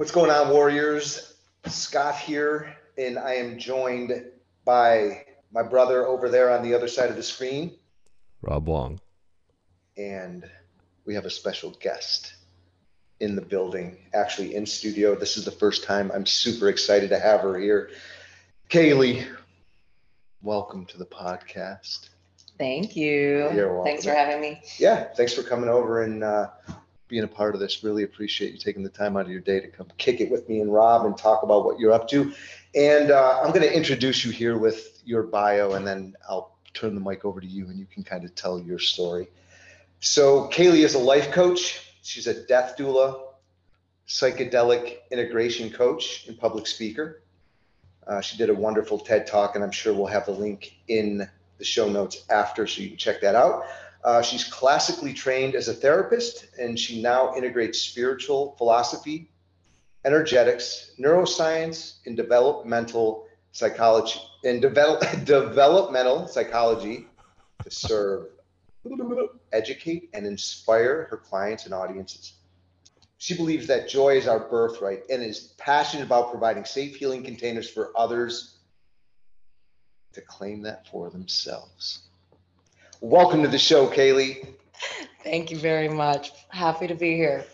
What's going on, Warriors? Scott here, and I am joined by my brother over there on the other side of the screen, Rob Wong. and we have a special guest in the building, actually in studio. This is the first time. I'm super excited to have her here. Caili, welcome to the podcast. Thank you. You're welcome. Thanks for having me. Yeah, thanks for coming over and uh, being a part of this. Really appreciate you taking the time out of your day to come kick it with me and Rob and talk about what you're up to. And uh, I'm going to introduce you here with your bio, and then I'll turn the mic over to you, and you can kind of tell your story. So Caili is a life coach. She's a death doula, psychedelic integration coach, and public speaker. Uh, she did a wonderful TED talk, and I'm sure we'll have the link in the show notes after, so you can check that out. Uh, she's classically trained as a therapist, and she now integrates spiritual philosophy, energetics, neuroscience, and developmental psychology and develop, developmental psychology to serve, educate, and inspire her clients and audiences. She believes that joy is our birthright and is passionate about providing safe healing containers for others to claim that for themselves. Welcome to the show, Caili. Thank you very much. Happy to be here.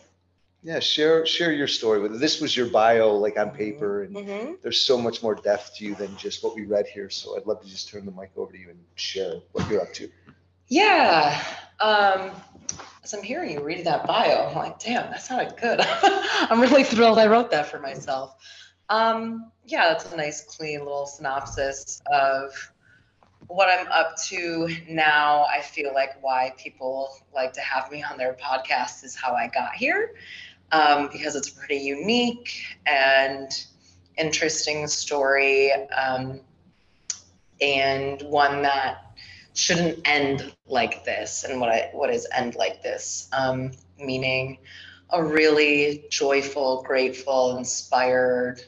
Yeah, share share your story with us. This was your bio, like on paper, and hmm there's so much more depth to you than just what we read here. So I'd love to just turn the mic over to you and share what you're up to. Yeah. Um, as I'm hearing you read that bio, I'm like, damn, that sounded good. I'm really thrilled I wrote that for myself. Um, yeah, that's a nice, clean little synopsis of what I'm up to now. I feel like why people like to have me on their podcast is how I got here, um, because it's a pretty unique and interesting story, um, and one that shouldn't end like this. And what I what is end like this? Um, meaning a really joyful, grateful, inspired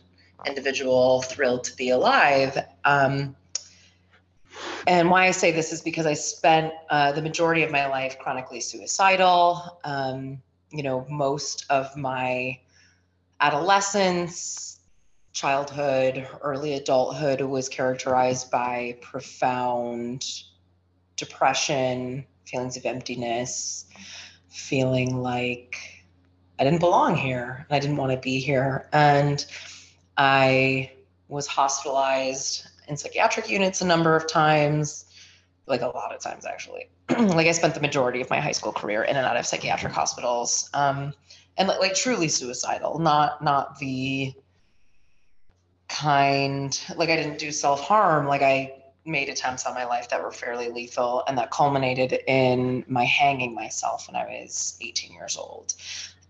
individual thrilled to be alive. Um, and why I say this is because I spent uh, the majority of my life chronically suicidal. Um, you know, most of my adolescence, childhood, early adulthood was characterized by profound depression, feelings of emptiness, feeling like I didn't belong here. I didn't want to be here. And I was hospitalized in psychiatric units a number of times, like a lot of times actually. like I spent the majority of my high school career in and out of psychiatric hospitals, um, and like, like truly suicidal, not not the kind like I didn't do self harm, like I made attempts on my life that were fairly lethal, and that culminated in my hanging myself when I was 18 years old.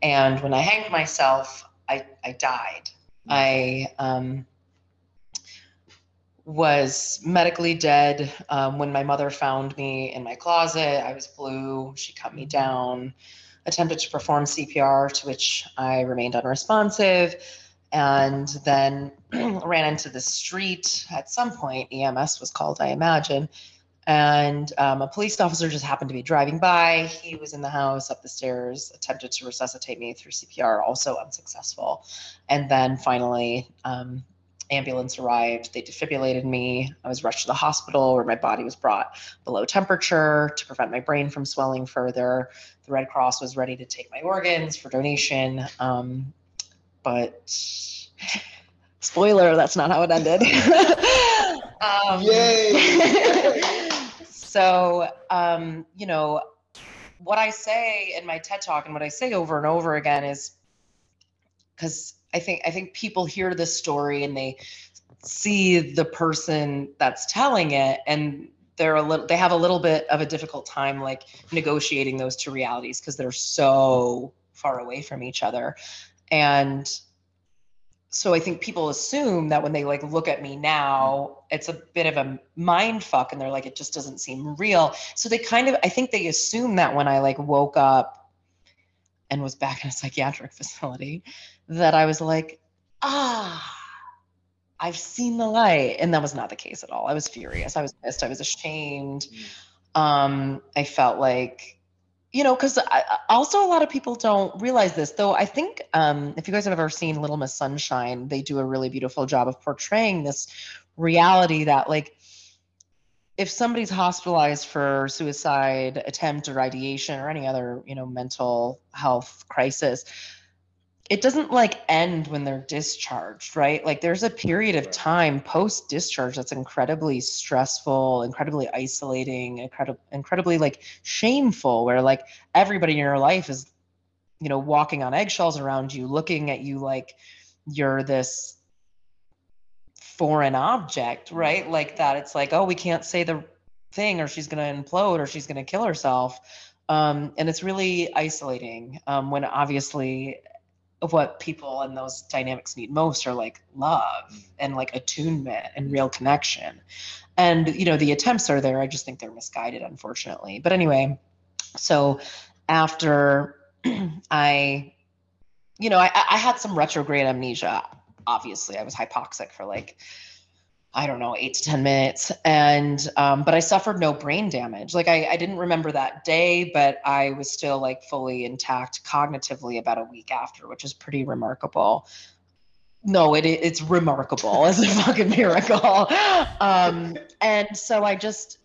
And when I hanged myself, I I died. I um, was medically dead um, when my mother found me in my closet. I was blue. She cut me down, attempted to perform CPR, to which I remained unresponsive, and then ran into the street. At some point, EMS was called, I imagine. And um, a police officer just happened to be driving by. He was in the house up the stairs, attempted to resuscitate me through CPR, also unsuccessful. And then finally, um, ambulance arrived. They defibrillated me. I was rushed to the hospital where my body was brought below temperature to prevent my brain from swelling further. The Red Cross was ready to take my organs for donation. Um, but spoiler, that's not how it ended. um, Yay! so, um, you know, what I say in my TED talk and what I say over and over again is because I think I think people hear this story and they see the person that's telling it and they're a little they have a little bit of a difficult time like negotiating those two realities because they're so far away from each other. And so i think people assume that when they like look at me now it's a bit of a mind fuck and they're like it just doesn't seem real. So they kind of i think they assume that when i like woke up and was back in a psychiatric facility that i was like ah i've seen the light. And that was not the case at all. I was furious. I was pissed. I was ashamed. Um i felt like you know, because also a lot of people don't realize this, though. I think um, if you guys have ever seen Little Miss Sunshine, they do a really beautiful job of portraying this reality that, like, if somebody's hospitalized for suicide attempt or ideation or any other, you know, mental health crisis, it doesn't like end when they're discharged, right? Like there's a period of time post discharge that's incredibly stressful, incredibly isolating, incredibly incredibly like shameful where like everybody in your life is you know walking on eggshells around you, looking at you like you're this foreign object, right? Like that it's like, "Oh, we can't say the thing or she's going to implode or she's going to kill herself." Um, and it's really isolating um, when obviously of what people in those dynamics need most are like love mm. and like attunement and real connection. And you know, the attempts are there. I just think they're misguided, unfortunately. But anyway, so after I, you know, I, I had some retrograde amnesia. Obviously, I was hypoxic for like I don't know, eight to 10 minutes. And, um, but I suffered no brain damage. Like I, I didn't remember that day, but I was still like fully intact cognitively about a week after, which is pretty remarkable. No, it, it's remarkable. It's a fucking miracle. Um, and so I just,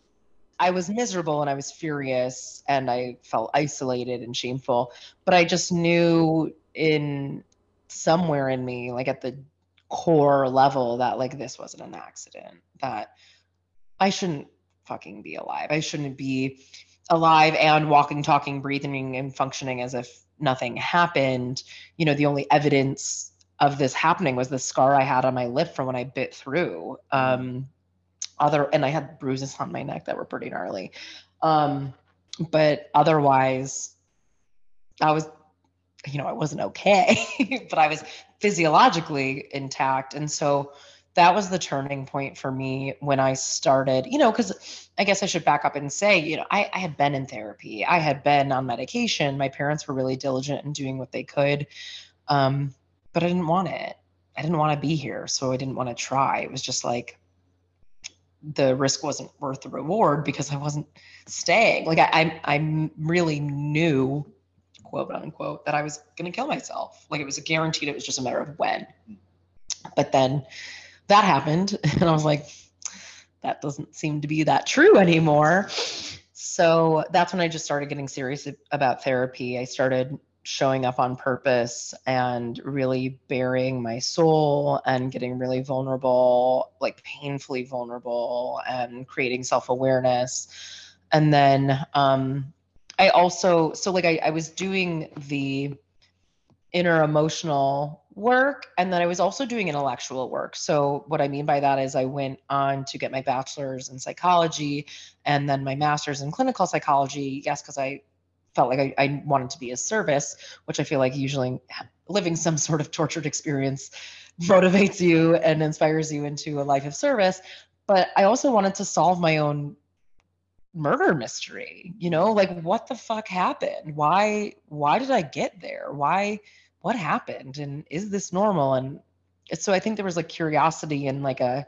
I was miserable and I was furious and I felt isolated and shameful, but I just knew in somewhere in me, like at the core level that like this wasn't an accident that i shouldn't fucking be alive. I shouldn't be alive and walking talking breathing and functioning as if nothing happened. You know the only evidence of this happening was the scar i had on my lip from when i bit through um other and i had bruises on my neck that were pretty gnarly. Um but otherwise i was you know, I wasn't okay, but I was physiologically intact. And so that was the turning point for me when I started, you know, because I guess I should back up and say, you know, I, I, had been in therapy, I had been on medication. My parents were really diligent in doing what they could. Um, but I didn't want it. I didn't want to be here. So I didn't want to try. It was just like the risk wasn't worth the reward because I wasn't staying. Like I, I, I really knew quote unquote, that I was going to kill myself. Like it was guaranteed, it was just a matter of when. But then that happened, and I was like, that doesn't seem to be that true anymore. So that's when I just started getting serious about therapy. I started showing up on purpose and really burying my soul and getting really vulnerable, like painfully vulnerable, and creating self awareness. And then um, I also so like I, I was doing the inner emotional work and then I was also doing intellectual work. So what I mean by that is I went on to get my bachelor's in psychology and then my master's in clinical psychology. Yes, because I felt like I, I wanted to be a service, which I feel like usually living some sort of tortured experience motivates you and inspires you into a life of service. But I also wanted to solve my own murder mystery you know like what the fuck happened? Why why did i get there? Why what happened? And is this normal? And so i think there was like curiosity and like a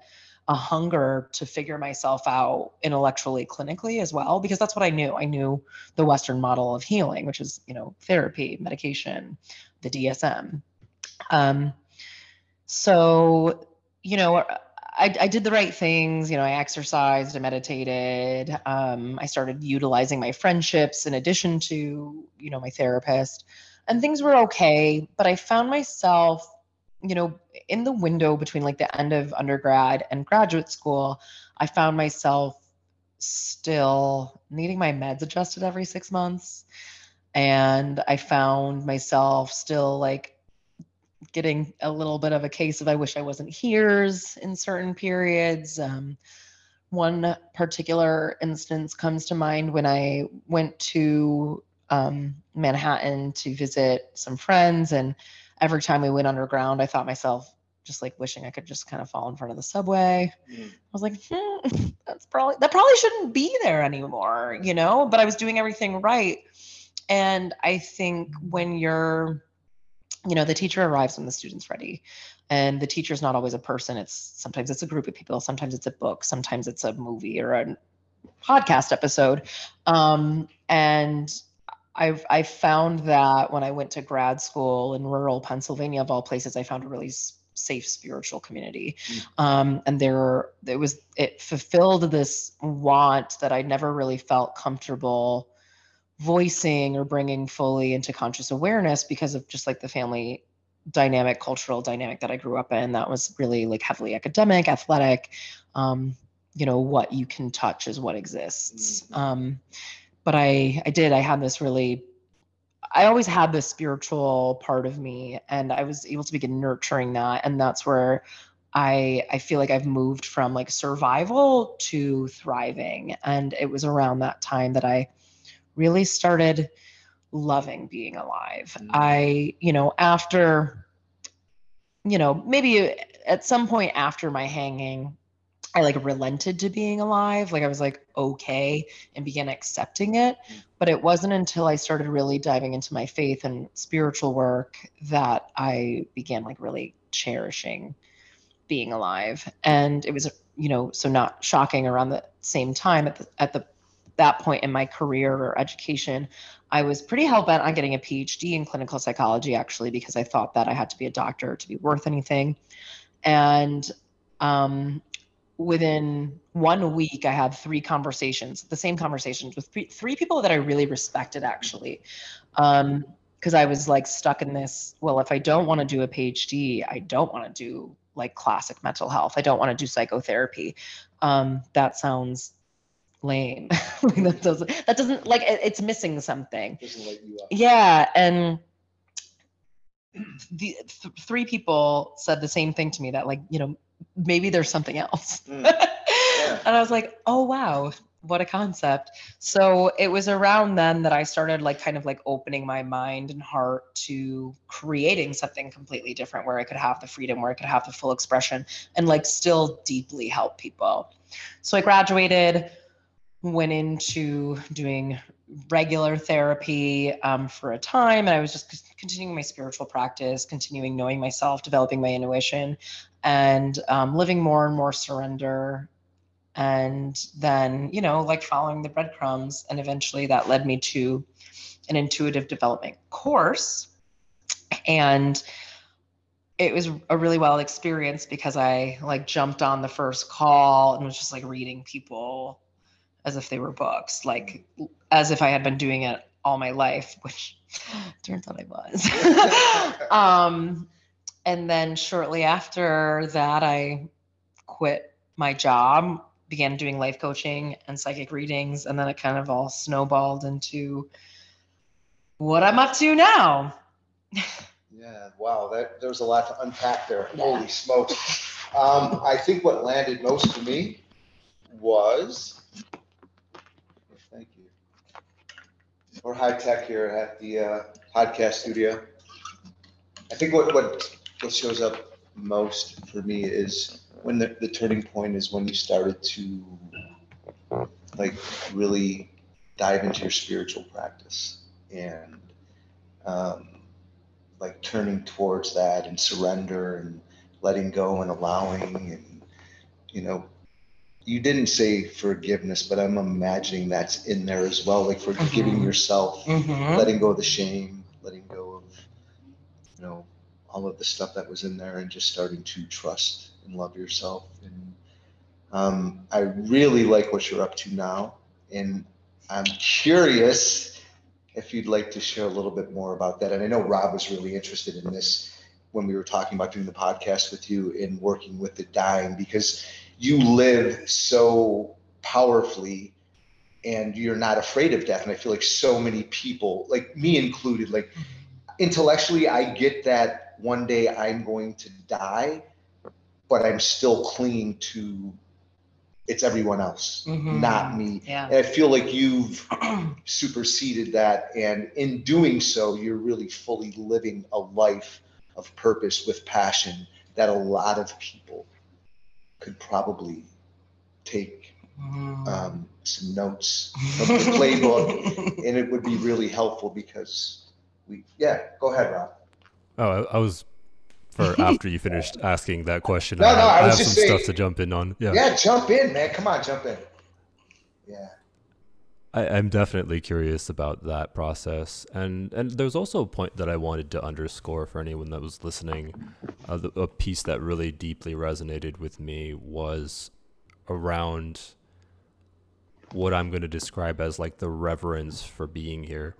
a hunger to figure myself out intellectually clinically as well because that's what i knew. I knew the western model of healing which is you know therapy medication the dsm um so you know I, I, did the right things. You know, I exercised, I meditated. Um, I started utilizing my friendships in addition to, you know, my therapist, and things were okay. But I found myself, you know, in the window between like the end of undergrad and graduate school, I found myself still needing my meds adjusted every six months. And I found myself still like getting a little bit of a case of I wish I wasn't here's in certain periods. Um, one particular instance comes to mind when I went to um, Manhattan to visit some friends, and every time we went underground, I thought myself just like wishing I could just kind of fall in front of the subway. Mm. I was like, hmm, that's probably that probably shouldn't be there anymore, you know. But I was doing everything right, and I think when you're you know the teacher arrives when the student's ready and the teacher is not always a person. It's sometimes it's a group of people sometimes it's a book sometimes it's a movie or a podcast episode. Um, and I've I found that when I went to grad school in rural Pennsylvania, of all places, I found a really safe spiritual community, mm. um, and there it was it fulfilled this want that I never really felt comfortable voicing or bringing fully into conscious awareness because of just like the family dynamic cultural dynamic that i grew up in that was really like heavily academic athletic. Um, you know what you can touch is what exists. Mm-hmm. um, but i i did i had this really i always had this spiritual part of me and i was able to begin nurturing that and that's where i i feel like i've moved from like survival to thriving. And it was around that time that i really started loving being alive. Mm-hmm. I, you know, after, you know, maybe at some point after my hanging, I like relented to being alive. Like I was like okay and began accepting it. Mm. But it wasn't until I started really diving into my faith and spiritual work that I began like really cherishing being alive. And it was, you know, so not shocking around the same time at the at the that point in my career or education, I was pretty hell bent on getting a PhD in clinical psychology, actually, because I thought that I had to be a doctor to be worth anything. And um, within one week, I had three conversations, the same conversations with three, three people that I really respected, actually. Um, because I was like stuck in this. Well, if I don't want to do a PhD, I don't want to do like classic mental health. I don't want to do psychotherapy. Um, that sounds lame. that doesn't that doesn't like it, it's missing something. Yeah, and the th- three people said the same thing to me that like you know maybe there's something else. Mm. Yeah. and I was like, oh wow, what a concept. So it was around then that I started like kind of like opening my mind and heart to creating something completely different where I could have the freedom, where I could have the full expression and like still deeply help people. So I graduated went into doing regular therapy um, for a time and i was just continuing my spiritual practice continuing knowing myself developing my intuition and um, living more and more surrender. And then you know like following the breadcrumbs and eventually that led me to an intuitive development course. And it was a really well experience because i like jumped on the first call and was just like reading people as if they were books, like as if I had been doing it all my life, which turns out I was. um, and then shortly after that, I quit my job, began doing life coaching and psychic readings, and then it kind of all snowballed into what I'm up to now. yeah, wow, that there's a lot to unpack there. Yeah. Holy smokes. Um, I think what landed most for me was We're high tech here at the uh, podcast studio. I think what, what, what shows up most for me is when the, the turning point is when you started to like really dive into your spiritual practice and um, like turning towards that and surrender and letting go and allowing and you know you didn't say forgiveness, but I'm imagining that's in there as well, like forgiving mm-hmm. yourself, mm-hmm. letting go of the shame, letting go of, you know, all of the stuff that was in there, and just starting to trust and love yourself. And um, I really like what you're up to now, and I'm curious if you'd like to share a little bit more about that. And I know Rob was really interested in this when we were talking about doing the podcast with you and working with the dying because you live so powerfully and you're not afraid of death. And I feel like so many people, like me included, like intellectually, I get that one day I'm going to die, but I'm still clinging to it's everyone else, mm-hmm. not me. Yeah. And I feel like you've superseded that. And in doing so, you're really fully living a life of purpose with passion that a lot of people could probably take mm. um, some notes from the playbook, and it would be really helpful because we. Yeah, go ahead, Rob. Oh, I, I was for after you finished asking that question. No, I, no, I, I have some saying, stuff to jump in on. Yeah, yeah, jump in, man. Come on, jump in. Yeah. I, I'm definitely curious about that process, and and there's also a point that I wanted to underscore for anyone that was listening. Uh, the, a piece that really deeply resonated with me was around what I'm going to describe as like the reverence for being here,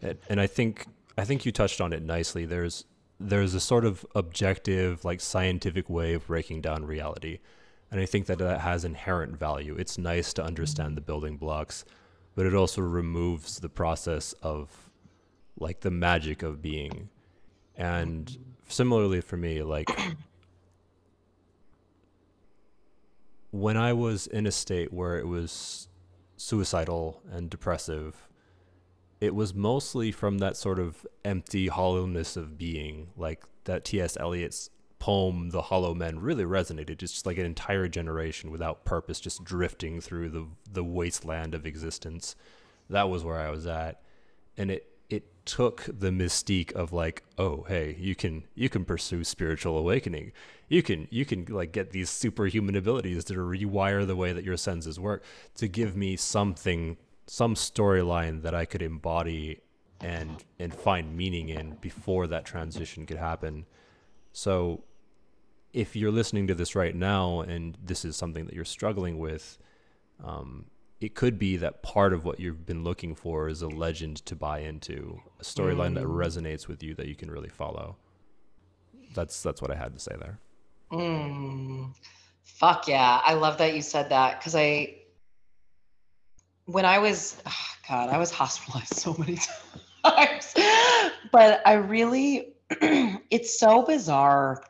and, and I think I think you touched on it nicely. There's there's a sort of objective, like scientific way of breaking down reality. And I think that that has inherent value. It's nice to understand the building blocks, but it also removes the process of like the magic of being. And similarly for me, like when I was in a state where it was suicidal and depressive, it was mostly from that sort of empty hollowness of being, like that T.S. Eliot's poem, The Hollow Men, really resonated. Just like an entire generation without purpose, just drifting through the the wasteland of existence. That was where I was at, and it it took the mystique of like, oh hey, you can you can pursue spiritual awakening, you can you can like get these superhuman abilities to rewire the way that your senses work to give me something some storyline that I could embody and and find meaning in before that transition could happen. So if you're listening to this right now and this is something that you're struggling with, um, it could be that part of what you've been looking for is a legend to buy into, a storyline mm. that resonates with you that you can really follow. That's that's what I had to say there. Mm. Fuck yeah, I love that you said that because I when I was, oh God, I was hospitalized so many times. but I really, it's so bizarre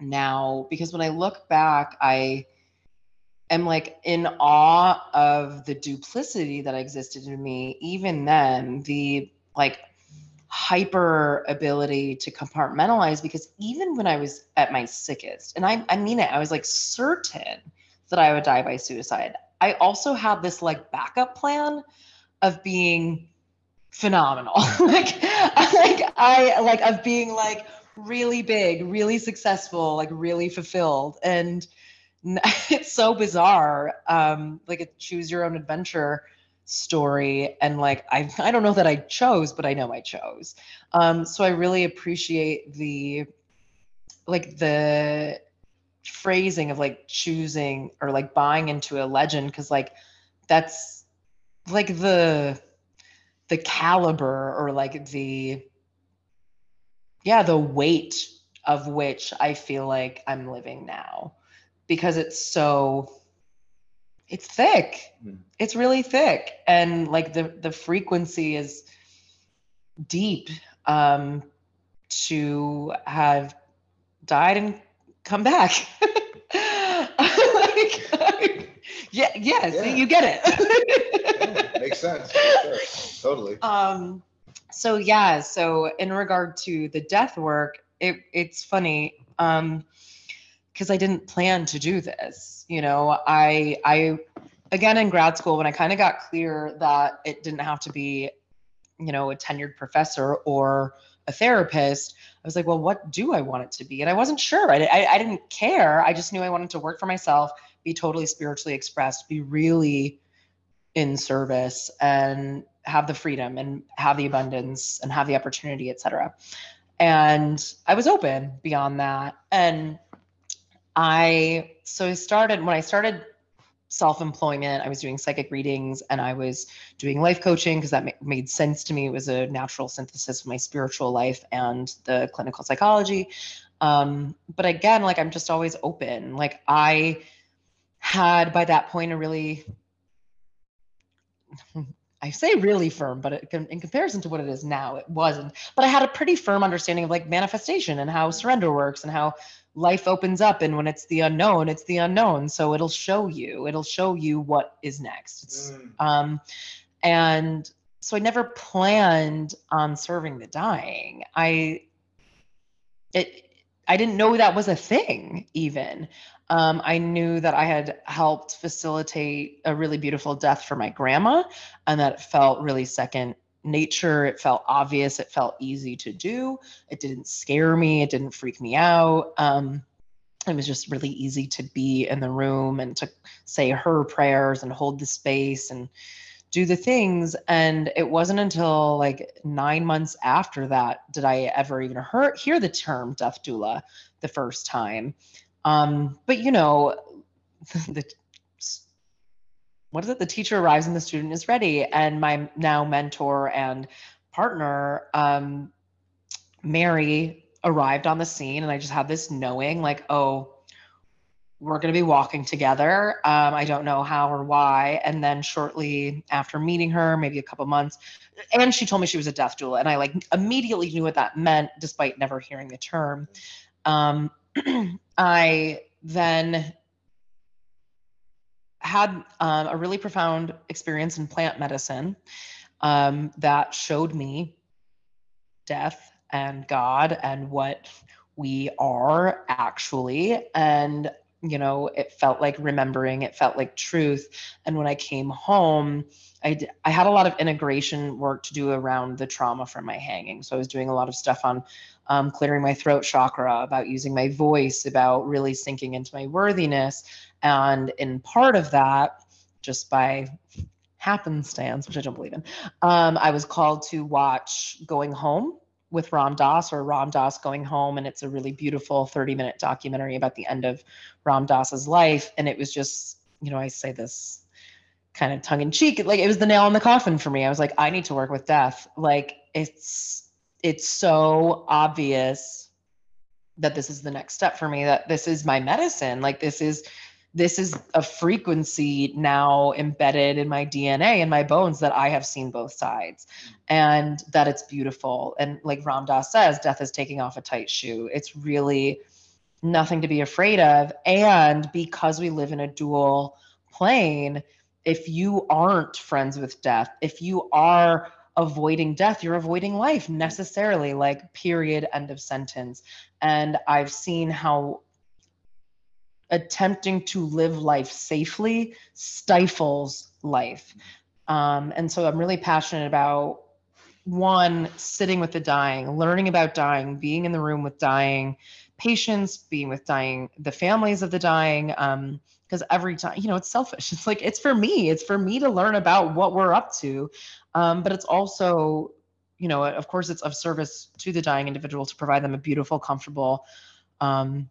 now because when I look back, I am like in awe of the duplicity that existed in me. Even then, the like hyper ability to compartmentalize because even when I was at my sickest, and I, I mean it, I was like certain that I would die by suicide. I also had this like backup plan of being phenomenal. like, like I like of being like really big, really successful, like really fulfilled. And it's so bizarre. Um, like a choose your own adventure story. And like I I don't know that I chose, but I know I chose. Um, so I really appreciate the like the phrasing of like choosing or like buying into a legend because like that's like the the caliber or like the yeah the weight of which i feel like i'm living now because it's so it's thick mm. it's really thick and like the the frequency is deep um to have died and come back. like, yeah, yes, yeah. you get it. yeah, makes sense. Sure. Totally. Um, so yeah, so in regard to the death work, it it's funny. Um, because I didn't plan to do this. You know, I I again in grad school when I kind of got clear that it didn't have to be, you know, a tenured professor or a therapist, I was like, well, what do I want it to be? And I wasn't sure. I, I, I didn't care. I just knew I wanted to work for myself, be totally spiritually expressed, be really in service and have the freedom and have the abundance and have the opportunity, etc. And I was open beyond that. And I, so I started, when I started self employment. I was doing psychic readings and I was doing life coaching because that ma- made sense to me. It was a natural synthesis of my spiritual life and the clinical psychology. Um, but again, like I'm just always open. Like I had by that point a really, I say really firm, but it, in comparison to what it is now, it wasn't. But I had a pretty firm understanding of like manifestation and how surrender works and how life opens up and when it's the unknown it's the unknown so it'll show you it'll show you what is next mm. um and so i never planned on serving the dying i it i didn't know that was a thing even um, I knew that I had helped facilitate a really beautiful death for my grandma, and that felt really second nature. It felt obvious. It felt easy to do. It didn't scare me. It didn't freak me out. Um, it was just really easy to be in the room and to say her prayers and hold the space and do the things. And it wasn't until like nine months after that did I ever even hear, hear the term death doula the first time. Um, but you know, the, what is it? The teacher arrives and the student is ready. And my now mentor and partner, um, Mary, arrived on the scene, and I just had this knowing, like, oh, we're going to be walking together. Um, I don't know how or why. And then shortly after meeting her, maybe a couple months, and she told me she was a death doula, and I like immediately knew what that meant, despite never hearing the term. Um, I then had um, a really profound experience in plant medicine um, that showed me death and God and what we are actually. And, you know, it felt like remembering, it felt like truth. And when I came home, I, d- I had a lot of integration work to do around the trauma from my hanging. So I was doing a lot of stuff on um, clearing my throat chakra, about using my voice, about really sinking into my worthiness. And in part of that, just by happenstance, which I don't believe in, um, I was called to watch Going Home with Ram Dass or Ram Dass Going Home. And it's a really beautiful 30 minute documentary about the end of Ram Dass's life. And it was just, you know, I say this kind of tongue in cheek, like it was the nail in the coffin for me. I was like, I need to work with death. Like it's, it's so obvious that this is the next step for me, that this is my medicine. Like this is, this is a frequency now embedded in my DNA and my bones that I have seen both sides and that it's beautiful. And like Ram Dass says, death is taking off a tight shoe. It's really nothing to be afraid of. And because we live in a dual plane, if you aren't friends with death, if you are avoiding death, you're avoiding life necessarily, like, period, end of sentence. And I've seen how attempting to live life safely stifles life. Um, and so I'm really passionate about one, sitting with the dying, learning about dying, being in the room with dying patients, being with dying, the families of the dying. Um, because every time, you know, it's selfish. It's like, it's for me. It's for me to learn about what we're up to. Um, but it's also, you know, of course, it's of service to the dying individual to provide them a beautiful, comfortable, um,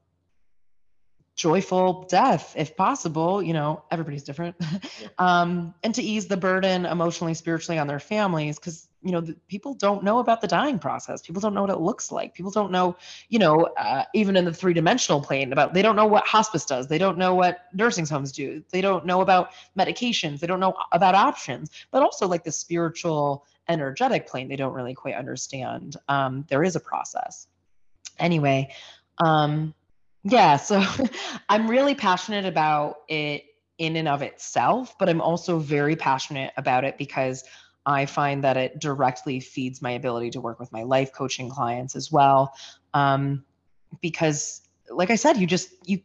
joyful death if possible you know everybody's different um, and to ease the burden emotionally spiritually on their families because you know the, people don't know about the dying process. People don't know what it looks like. People don't know you know uh, even in the three dimensional plane about they don't know what hospice does. They don't know what nursing homes do. They don't know about medications. They don't know about options. But also like the spiritual energetic plane they don't really quite understand um, there is a process. Anyway um, yeah, so I'm really passionate about it in and of itself, but I'm also very passionate about it because I find that it directly feeds my ability to work with my life coaching clients as well. Um, because, like I said, you just you,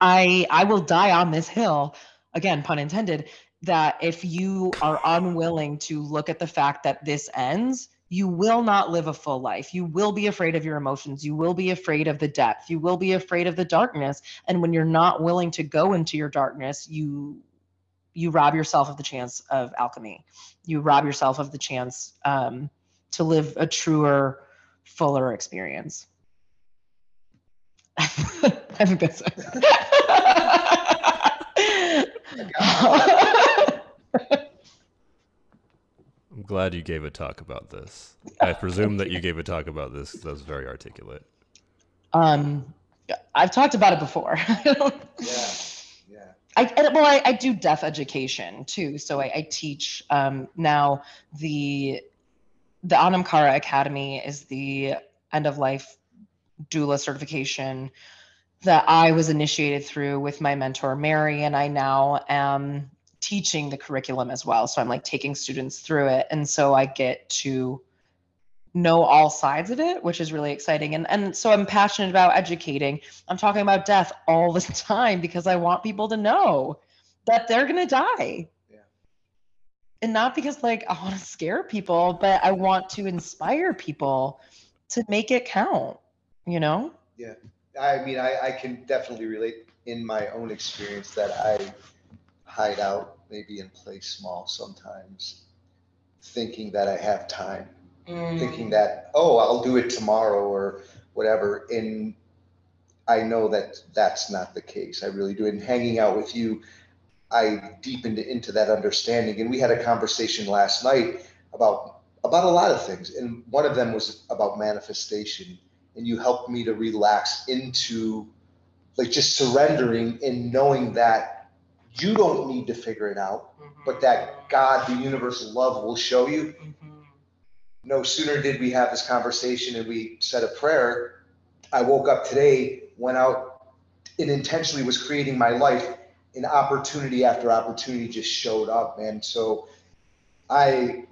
I I will die on this hill. Again, pun intended. That if you are unwilling to look at the fact that this ends, you will not live a full life. You will be afraid of your emotions. You will be afraid of the depth. You will be afraid of the darkness. And when you're not willing to go into your darkness, you you rob yourself of the chance of alchemy. You rob yourself of the chance um, to live a truer, fuller experience. I think that's I'm glad you gave a talk about this. I presume that you gave a talk about this. That was very articulate. Um, I've talked about it before. Yeah, yeah. I well, I, I do deaf education too. So I, I teach um, now the the Anamkara Academy is the end of life doula certification that I was initiated through with my mentor Mary, and I now am teaching the curriculum as well. So I'm like taking students through it. And so I get to know all sides of it, which is really exciting. And and so I'm passionate about educating. I'm talking about death all the time because I want people to know that they're gonna die. Yeah. And not because like I want to scare people, but I want to inspire people to make it count, you know? Yeah. I mean, I, I can definitely relate in my own experience that I hide out, maybe and play small sometimes, thinking that I have time. Mm. thinking that, oh, I'll do it tomorrow or whatever. And I know that that's not the case. I really do. And hanging out with you, I deepened into that understanding. And we had a conversation last night about about a lot of things. And one of them was about manifestation. And you helped me to relax into like just surrendering and knowing that you don't need to figure it out, mm-hmm. but that God, the universe love, will show you. Mm-hmm. No sooner did we have this conversation and we said a prayer, I woke up today, went out, and intentionally was creating my life, and opportunity after opportunity just showed up, man. So I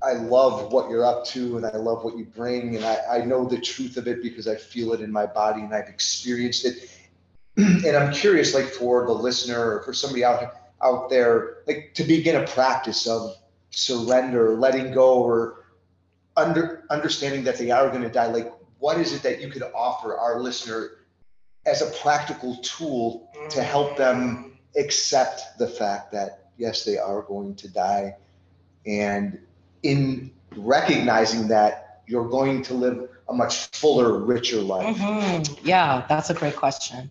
I love what you're up to and I love what you bring. And I, I know the truth of it because I feel it in my body and I've experienced it. and I'm curious, like for the listener or for somebody out out there, like to begin a practice of surrender, letting go, or under understanding that they are going to die. Like, what is it that you could offer our listener as a practical tool to help them accept the fact that yes, they are going to die, and in recognizing that you're going to live a much fuller, richer life. Mhm. Yeah, that's a great question.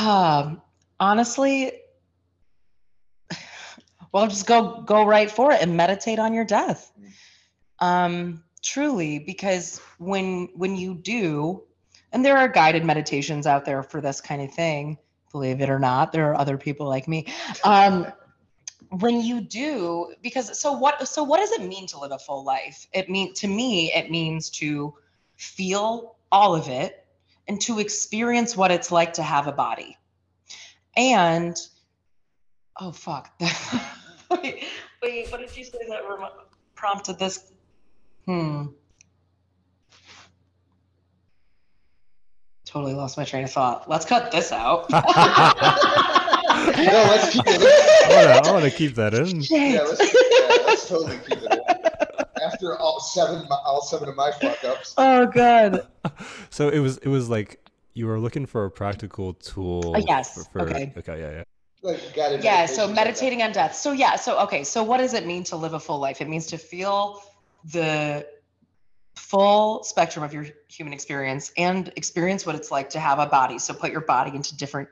Um, honestly, well, just go go right for it and meditate on your death. Um, truly, because when when you do, and there are guided meditations out there for this kind of thing. Believe it or not, there are other people like me. Um, when you do because so what so what does it mean to live a full life it mean to me it means to feel all of it and to experience what it's like to have a body and oh fuck wait wait what did you say that prompted this hmm totally lost my train of thought let's cut this out No, let's keep it. I wanna, I wanna keep that in. Shit. Yeah, let's, yeah, let's totally keep it. in. After all seven, all seven of my fuck ups. oh god So it was it was like you were looking for a practical tool. Uh, yes, For, for- okay. Okay. Yeah. Yeah. Like, yeah so meditations like meditating on death so yeah so okay so what does it mean to live a full life it means to feel the full spectrum of your human experience and experience what it's like to have a body so put your body into different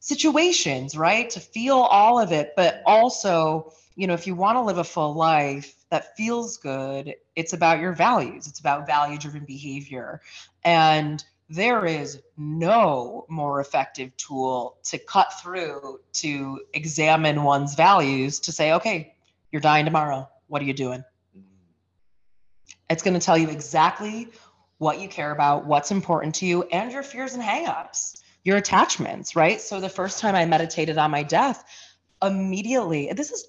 situations right to feel all of it but also you know if you want to live a full life that feels good it's about your values it's about value driven behavior and there is no more effective tool to cut through to examine one's values to say, okay, you're dying tomorrow. What are you doing? It's going to tell you exactly what you care about, what's important to you, and your fears and hangups, your attachments, right? So the first time I meditated on my death, immediately, this is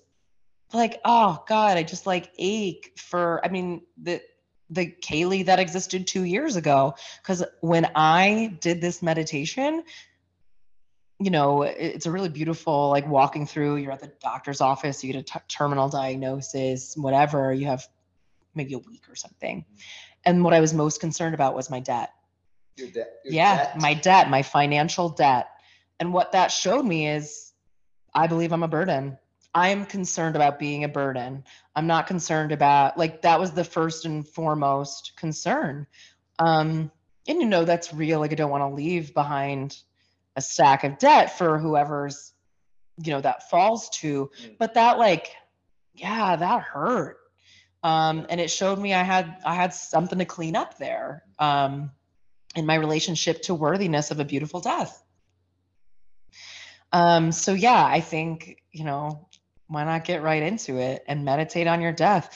like, oh God, I just like ache for, I mean, the the Caili that existed two years ago. Because when I did this meditation, you know, it's a really beautiful, like walking through, you're at the doctor's office, you get a t- terminal diagnosis, whatever, you have maybe a week or something. And what I was most concerned about was my debt. Your de- your debt. yeah, debt. my debt, my financial debt. And what that showed me is I believe I'm a burden. I'm concerned about being a burden. I'm not concerned about like that was the first and foremost concern. Um and you know that's real like I don't want to leave behind a stack of debt for whoever's you know that falls to Mm. but that like yeah that hurt um and it showed me i had i had something to clean up there um in my relationship to worthiness of a beautiful death. Um so yeah i think you know why not get right into it and meditate on your death?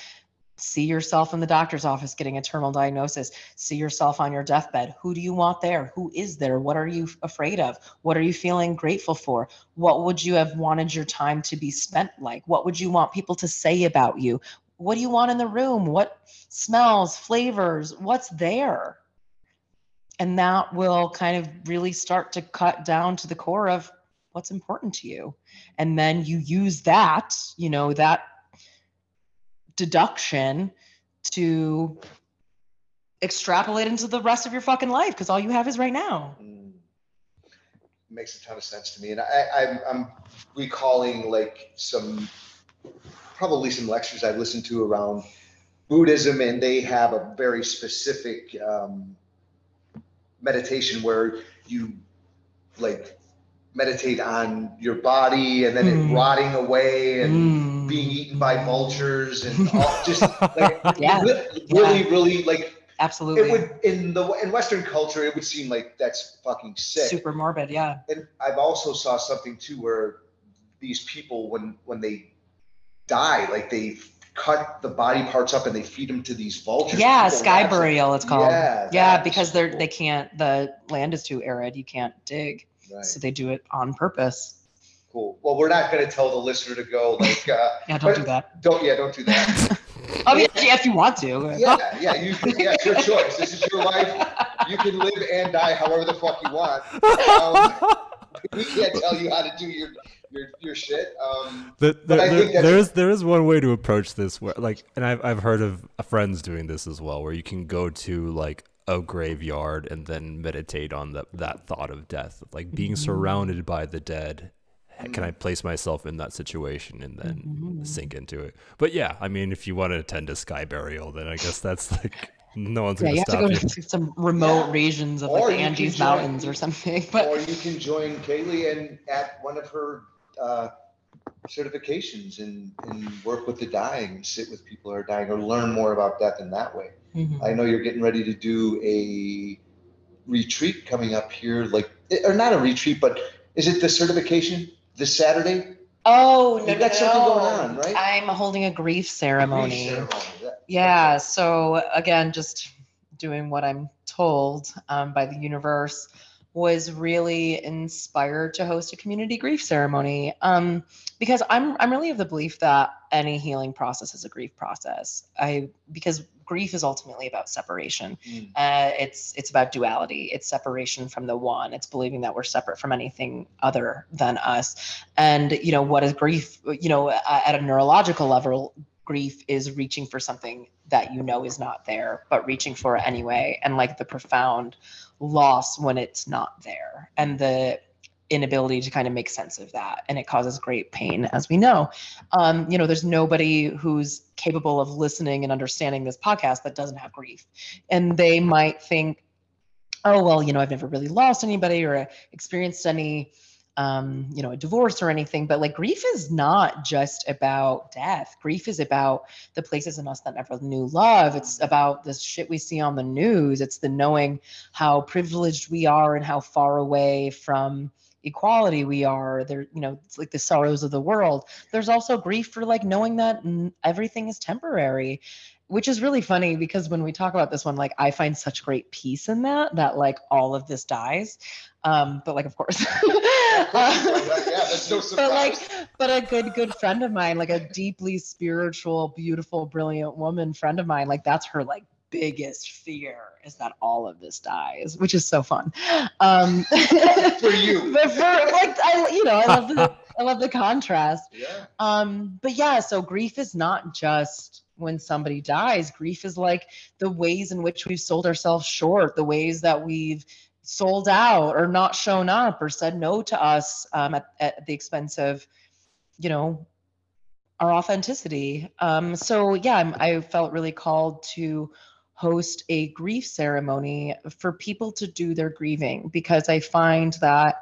See yourself in the doctor's office getting a terminal diagnosis. See yourself on your deathbed. Who do you want there? Who is there? What are you afraid of? What are you feeling grateful for? What would you have wanted your time to be spent like? What would you want people to say about you what do you want in the room what smells flavors what's there and that will kind of really start to cut down to the core of what's important to you and then you use that you know that deduction to extrapolate into the rest of your fucking life because all you have is right now Mm. makes a ton of sense to me. And I, I'm, I'm recalling like some, probably some lectures I've listened to around Buddhism, and they have a very specific um, meditation where you like meditate on your body and then Mm. it rotting away and Mm. being eaten by vultures and all, just like Yeah, re- really, really like absolutely. it would in the in Western culture it would seem like that's fucking sick. Super morbid, yeah. And I've also saw something too where these people when when they die, like they cut the body parts up and they feed them to these vultures. Yeah, People sky watch it. burial it's called. Yeah, Yeah, because they're cool. they can't the land is too arid. You can't dig. Right. So they do it on purpose. Cool. Well, we're not going to tell the listener to go like, uh, Yeah, don't do that. don't yeah, don't do that. I mean, yeah, if you want to. yeah, yeah, you yeah, it's your choice. This is your life. You can live and die however the fuck you want. Um, we can't tell you how to do your your your shit. Um, The, But I there, think there is there is one way to approach this where like and I've I've heard of friends doing this as well where you can go to like a graveyard and then meditate on the, that thought of death like being surrounded by the dead can I place myself in that situation and then Mhm. sink into it but yeah I mean if you want to attend a sky burial then I guess that's like no one's Yeah, gonna you have to stop go you to some remote Yeah. regions of Or like the Andes join- Mountains or something. But or you can join Caili and at one of her uh, certifications and, and work with the dying and sit with people who are dying or learn more about death in that way. Mhm. I know you're getting ready to do a retreat coming up here, like or not a retreat, but is it the certification this Saturday? oh no, You've no, got something no. going on, right? I'm holding a grief ceremony. Ceremony, that- Yeah. So again, just doing what I'm told um, by the universe was really inspired to host a community grief ceremony um, because I'm I'm really of the belief that any healing process is a grief process. I because grief is ultimately about separation. Mm. Uh, it's it's about duality. It's separation from the one. It's believing that we're separate from anything other than us. And you know what is grief? You know, at a neurological level, grief is reaching for something that you know is not there, but reaching for it anyway. And like the profound loss when it's not there, and the inability to kind of make sense of that. And it causes great pain as we know. Um, you know there's nobody who's capable of listening and understanding this podcast that doesn't have grief. And they might think oh well you know i've never really lost anybody or experienced any um, you know a divorce or anything but like grief is not just about death. Grief is about the places in us that never knew love. It's about the shit we see on the news. It's the knowing how privileged we are and how far away from equality we are. There you know it's like the sorrows of the world. There's also grief for like knowing that everything is temporary which is really funny because when we talk about this one like i find such great peace in that that like all of this dies. Um but like of course. Yeah, no but like but a good good friend of mine like a deeply spiritual beautiful brilliant woman friend of mine like that's her like biggest fear is that all of this dies which is so fun. Um For you. but for like i you know i love the i love the contrast. Yeah. um but yeah so grief is not just when somebody dies grief is like the ways in which we've sold ourselves short the ways that we've sold out or not shown up or said no to us um, at, at the expense of you know our authenticity. Um so yeah I'm, i felt really called to host a grief ceremony for people to do their grieving because i find that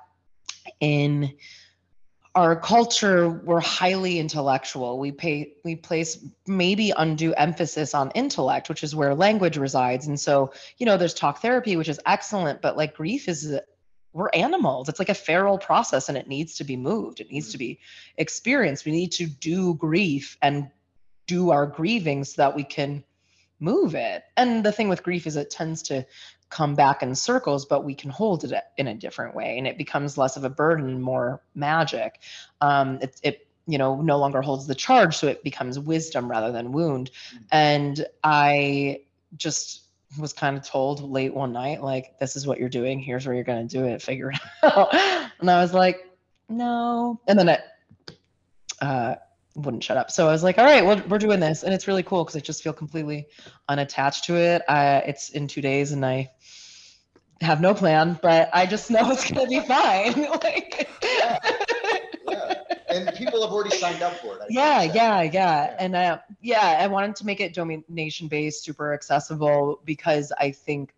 in our culture we're highly intellectual. We pay we place maybe undue emphasis on intellect which is where language resides. And so you know there's talk therapy which is excellent but like grief is we're animals. It's like a feral process and it needs to be moved. It needs to be experienced. We need to do grief and do our grieving so that we can move it. And the thing with grief is it tends to come back in circles, but we can hold it in a different way, and it becomes less of a burden, more magic. Um, it, it you know no longer holds the charge, so it becomes wisdom rather than wound. And I just was kind of told late one night, like, "This is what you're doing. Here's where you're going to do it. Figure it out." and I was like, "No," and then it. Uh, wouldn't shut up. So I was like, all right, well, we're doing this. And it's really cool because I just feel completely unattached to it. I, it's in two days and I have no plan, but I just know it's gonna be fine. like, Yeah. Yeah. And people have already signed up for it. Think, yeah, yeah, yeah, and uh, yeah, I wanted to make it donation based, super accessible because I think,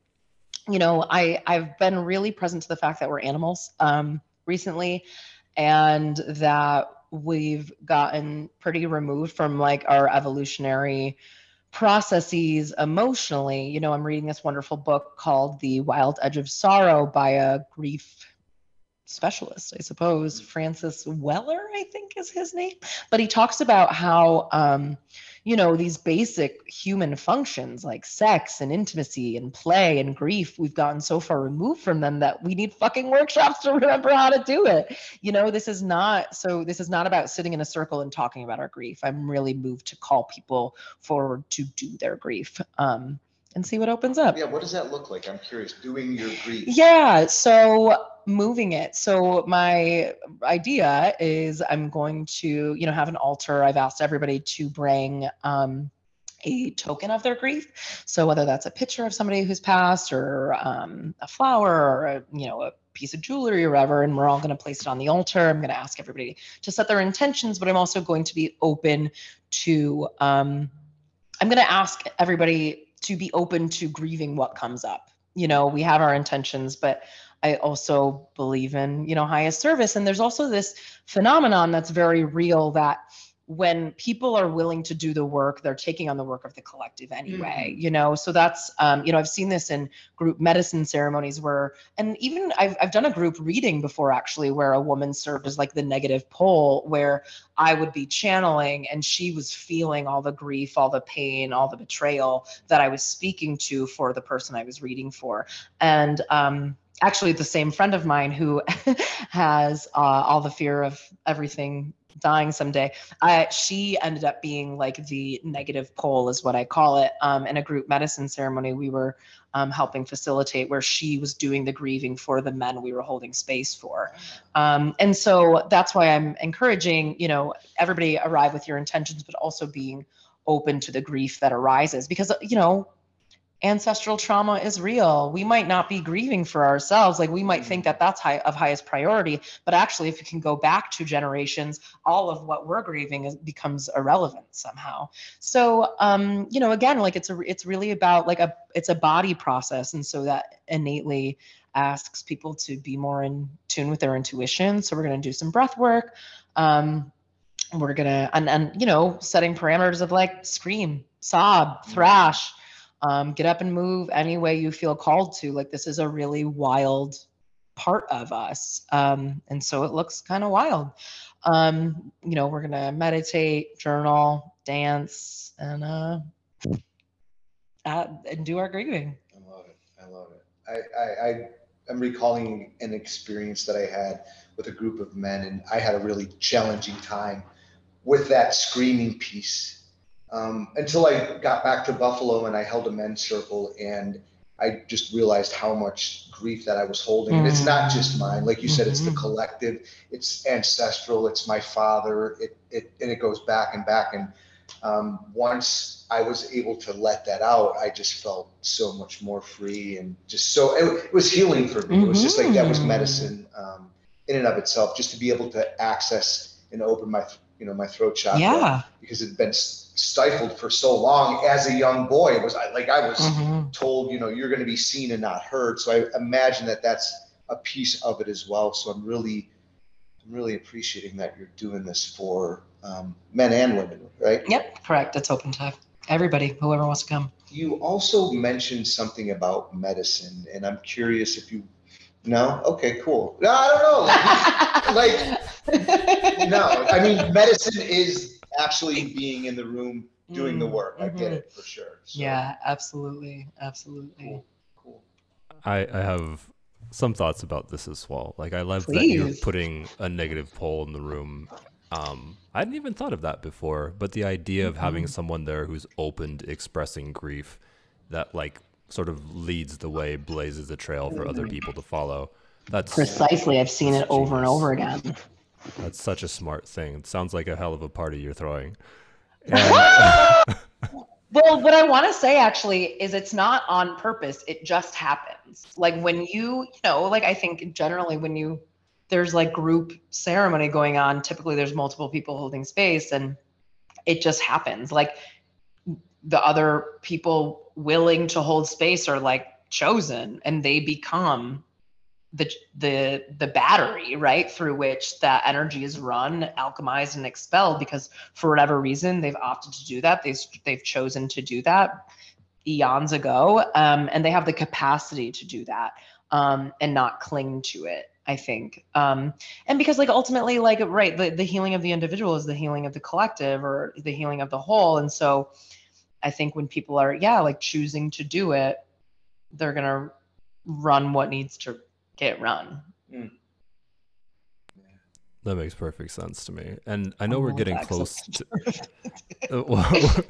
you know, I I've been really present to the fact that we're animals um, recently, and that we've gotten pretty removed from like our evolutionary processes emotionally. You know, I'm reading this wonderful book called The Wild Edge of Sorrow by a grief specialist, I suppose. Francis Weller, I think is his name. But he talks about how, um, you know, these basic human functions like sex and intimacy and play and grief, we've gotten so far removed from them that we need fucking workshops to remember how to do it. You know, this is not so, this is not about sitting in a circle and talking about our grief. I'm really moved to call people forward to do their grief um, and see what opens up. Yeah, what does that look like? I'm curious. Doing your grief. Yeah, so moving it. So my idea is I'm going to, you know, have an altar. I've asked everybody to bring um a token of their grief. So whether that's a picture of somebody who's passed or um, a flower or a, you know, a piece of jewelry or whatever, and we're all going to place it on the altar. I'm going to ask everybody to set their intentions, but I'm also going to be open to um, I'm going to ask everybody to be open to grieving what comes up. You know, we have our intentions, but I also believe in, you know, highest service. And there's also this phenomenon that's very real that when people are willing to do the work, they're taking on the work of the collective anyway, you know? So that's, um, you know, I've seen this in group medicine ceremonies where, and even I've, I've done a group reading before actually, where a woman served as like the negative pole, where I would be channeling and she was feeling all the grief, all the pain, all the betrayal that I was speaking to for the person I was reading for. And, um, actually the same friend of mine who has uh, all the fear of everything dying someday. I, she ended up being like the negative pole is what i call it. Um, in a group medicine ceremony we were um, helping facilitate where she was doing the grieving for the men we were holding space for. Um, and so that's why i'm encouraging you know everybody arrive with your intentions but also being open to the grief that arises because you know ancestral trauma is real. We might not be grieving for ourselves. Like we might think that that's high of highest priority, but actually, if you can go back two generations, all of what we're grieving is, becomes irrelevant somehow. So, um, you know, again, like it's a, it's really about like a, it's a body process, and so that innately asks people to be more in tune with their intuition. So we're going to do some breath work. Um, we're gonna and and you know setting parameters of like scream, sob, thrash um, get up and move any way you feel called to. Like this is a really wild part of us. Um, and so it looks kind of wild. Um, you know, we're going to meditate, journal, dance, and, uh, uh, and do our grieving. I love it. I love it. I, I, I am recalling an experience that I had with a group of men, and I had a really challenging time with that screaming piece um, until I got back to Buffalo and I held a men's circle and I just realized how much grief that I was holding. And it's not just mine. Like you said, it's the Mhm. collective, it's ancestral, it's my father, it, it, and it goes back and back. And um, once I was able to let that out, I just felt so much more free and just so, it, it was healing for me. It was just like that was Mhm. medicine um, in and of itself, just to be able to access and open my, you know, my throat chakra Yeah. because it had been stifled for so long as a young boy. It was like I was Mhm. told, you know, you're going to be seen and not heard. So I imagine that that's a piece of it as well. So I'm really, I'm really appreciating that you're doing this for um, men and women, right? Yep. Correct. It's open to everybody, whoever wants to come. You also mentioned something about medicine, and I'm curious if you. No. Okay. Cool. No, I don't know. Like, no, I mean, medicine is actually being in the room doing the work. I get Mhm. it for sure. So, Yeah, absolutely. Absolutely. Cool. Cool. I, I have some thoughts about this as well. Like I love that you're putting a negative pole in the room. Um, I hadn't even thought of that before, but the idea of having Mhm. someone there who's open to expressing grief, that like sort of leads the way, blazes a trail for other people to follow. That's Precisely. I've seen it over and over again. That's such a smart thing. It sounds like a hell of a party you're throwing. And, Well, what I want to say actually is it's not on purpose. It just happens. Like when you, you know, like I think generally when you there's like group ceremony going on, typically there's multiple people holding space and it just happens. Like the other people willing to hold space are like chosen and they become the the the battery right through which that energy is run alchemized and expelled because for whatever reason they've opted to do that. They've they've chosen to do that eons ago um, and they have the capacity to do that um, and not cling to it i think. Um, and because like ultimately like right the, the healing of the individual is the healing of the collective or the healing of the whole. And so i think when people are yeah like choosing to do it they're gonna run what needs to get run. Mm. That makes perfect sense to me. And I know we're getting close to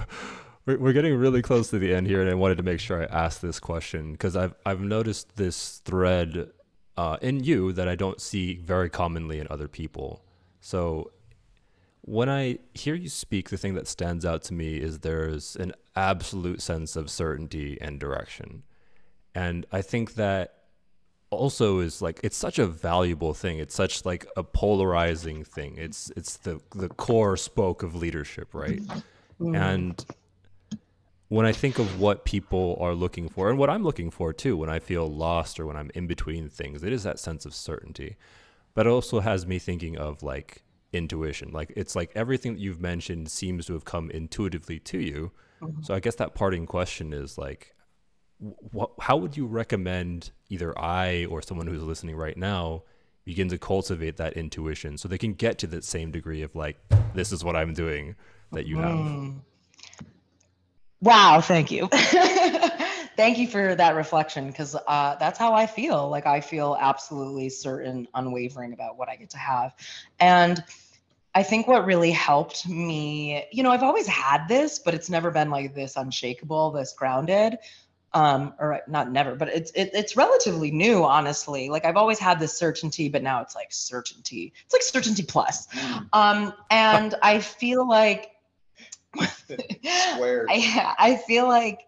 we're getting really close to the end here and I wanted to make sure I ask this question because I've I've noticed this thread uh, in you that I don't see very commonly in other people. So when I hear you speak, the thing that stands out to me is there's an absolute sense of certainty and direction. And I think that also is like it's such a valuable thing. It's such like a polarizing thing. It's it's the the core spoke of leadership, right? Mm. And when I think of what people are looking for and what I'm looking for too, when I feel lost or when I'm in between things, it is that sense of certainty. But it also has me thinking of like intuition. Like it's like everything that you've mentioned seems to have come intuitively to you. Mm-hmm. So I guess that parting question is like what, how would you recommend either I or someone who's listening right now begin to cultivate that intuition so they can get to that same degree of like, this is what I'm doing that you have? Mm. Wow, thank you. thank you for that reflection because uh, that's how I feel. Like, I feel absolutely certain, unwavering about what I get to have. And I think what really helped me, you know, I've always had this, but it's never been like this unshakable, this grounded um, or not never, but it's it, it's relatively new, honestly. Like I've always had this certainty, but now it's like certainty. It's like certainty plus. Mm. Um, and I feel like I I feel like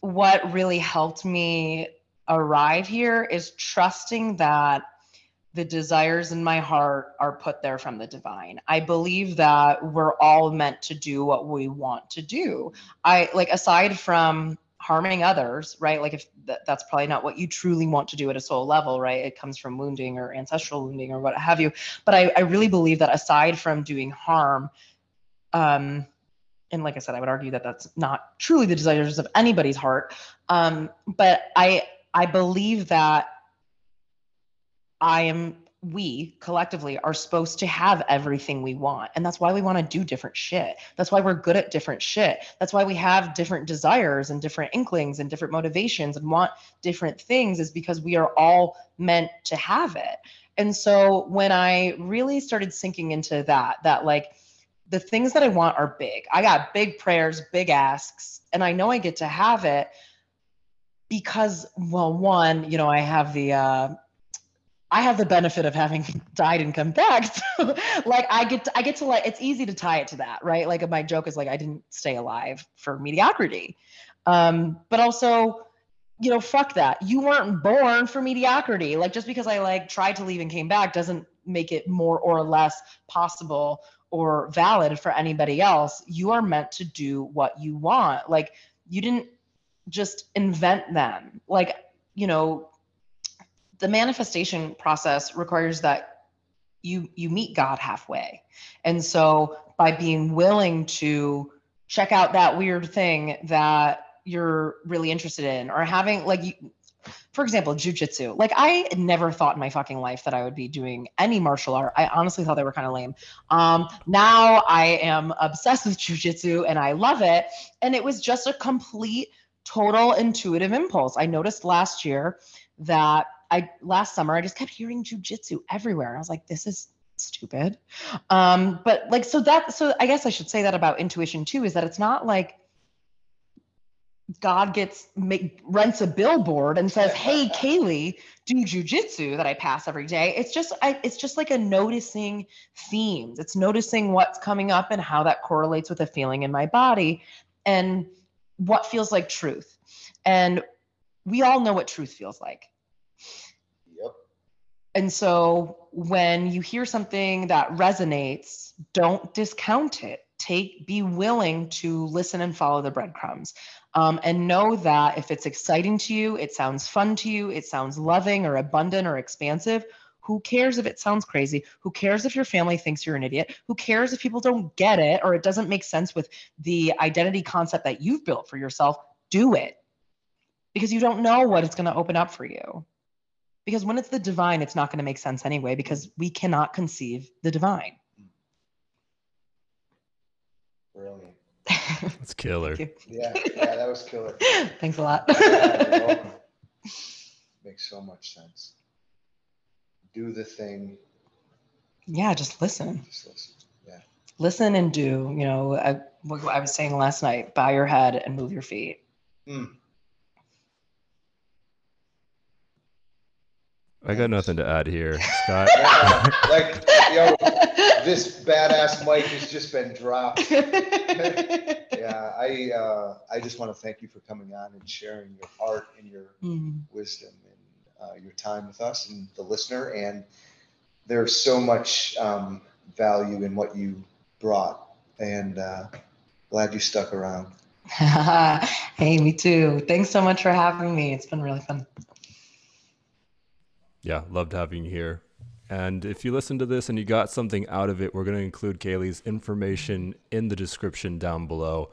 what really helped me arrive here is trusting that the desires in my heart are put there from the divine. I believe that we're all meant to do what we want to do. I like aside from harming others, right? Like if th- that's probably not what you truly want to do at a soul level, right? It comes from wounding or ancestral wounding or what have you. But I, I really believe that aside from doing harm, um, and like I said, I would argue that that's not truly the desires of anybody's heart. Um, but I I believe that I am we collectively are supposed to have everything we want. And that's why we want to do different shit. That's why we're good at different shit. That's why we have different desires and different inklings and different motivations and want different things, is because we are all meant to have it. And so when I really started sinking into that, that like the things that I want are big. I got big prayers, big asks, and I know I get to have it because, well, one, you know, I have the, uh, I have the benefit of having died and come back. So, like I get to, I get to like it's easy to tie it to that, right? Like my joke is like I didn't stay alive for mediocrity. Um, but also, you know, fuck that. You weren't born for mediocrity. Like just because I like tried to leave and came back doesn't make it more or less possible or valid for anybody else. You are meant to do what you want. Like you didn't just invent them. Like, you know, the manifestation process requires that you you meet God halfway. And so by being willing to check out that weird thing that you're really interested in or having like you, for example, jujitsu. Like I never thought in my fucking life that I would be doing any martial art. I honestly thought they were kind of lame. Um, now I am obsessed with jujitsu and I love it. And it was just a complete, total intuitive impulse. I noticed last year that I last summer I just kept hearing jujitsu everywhere. I was like, this is stupid. Um, but like so that so I guess I should say that about intuition too, is that it's not like God gets make rents a billboard and says, "Hey, Caili, do jujitsu that I pass every day." It's just, I, it's just like a noticing themes. It's noticing what's coming up and how that correlates with a feeling in my body, and what feels like truth. And we all know what truth feels like. And so when you hear something that resonates, don't discount it. Take, be willing to listen and follow the breadcrumbs. Um, and know that if it's exciting to you, it sounds fun to you, it sounds loving or abundant or expansive, who cares if it sounds crazy? Who cares if your family thinks you're an idiot? Who cares if people don't get it or it doesn't make sense with the identity concept that you've built for yourself? Do it because you don't know what it's going to open up for you. Because when it's the divine, it's not going to make sense anyway, because we cannot conceive the divine. Brilliant. That's killer. Yeah, yeah, that was killer. Thanks a lot. Yeah, you're welcome. Makes so much sense. Do the thing, yeah, just listen. just listen. Yeah. Listen and do. You know, I, what I was saying last night bow your head and move your feet. Hmm. I got nothing to add here, Scott. Yeah, like, yo, this badass mic has just been dropped. Yeah, I uh, I just want to thank you for coming on and sharing your heart and your Mm. wisdom and uh, your time with us and the listener. And there's so much um, value in what you brought, and uh, glad you stuck around. hey, me too. Thanks so much for having me. It's been really fun. Yeah, loved having you here. And if you listen to this and you got something out of it, we're going to include Caili's information in the description down below.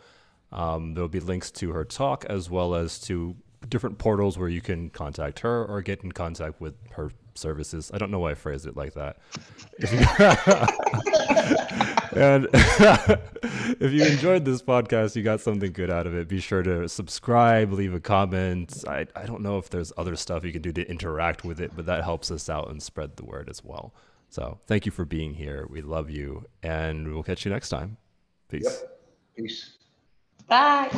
Um, there'll be links to her talk as well as to different portals where you can contact her or get in contact with her services. I don't know why I phrased it like that. If you- and if you enjoyed this podcast, you got something good out of it, be sure to subscribe, leave a comment. I, I don't know if there's other stuff you can do to interact with it, but that helps us out and spread the word as well. So thank you for being here. We love you, and we'll catch you next time. Peace. Yep. Peace. Bye.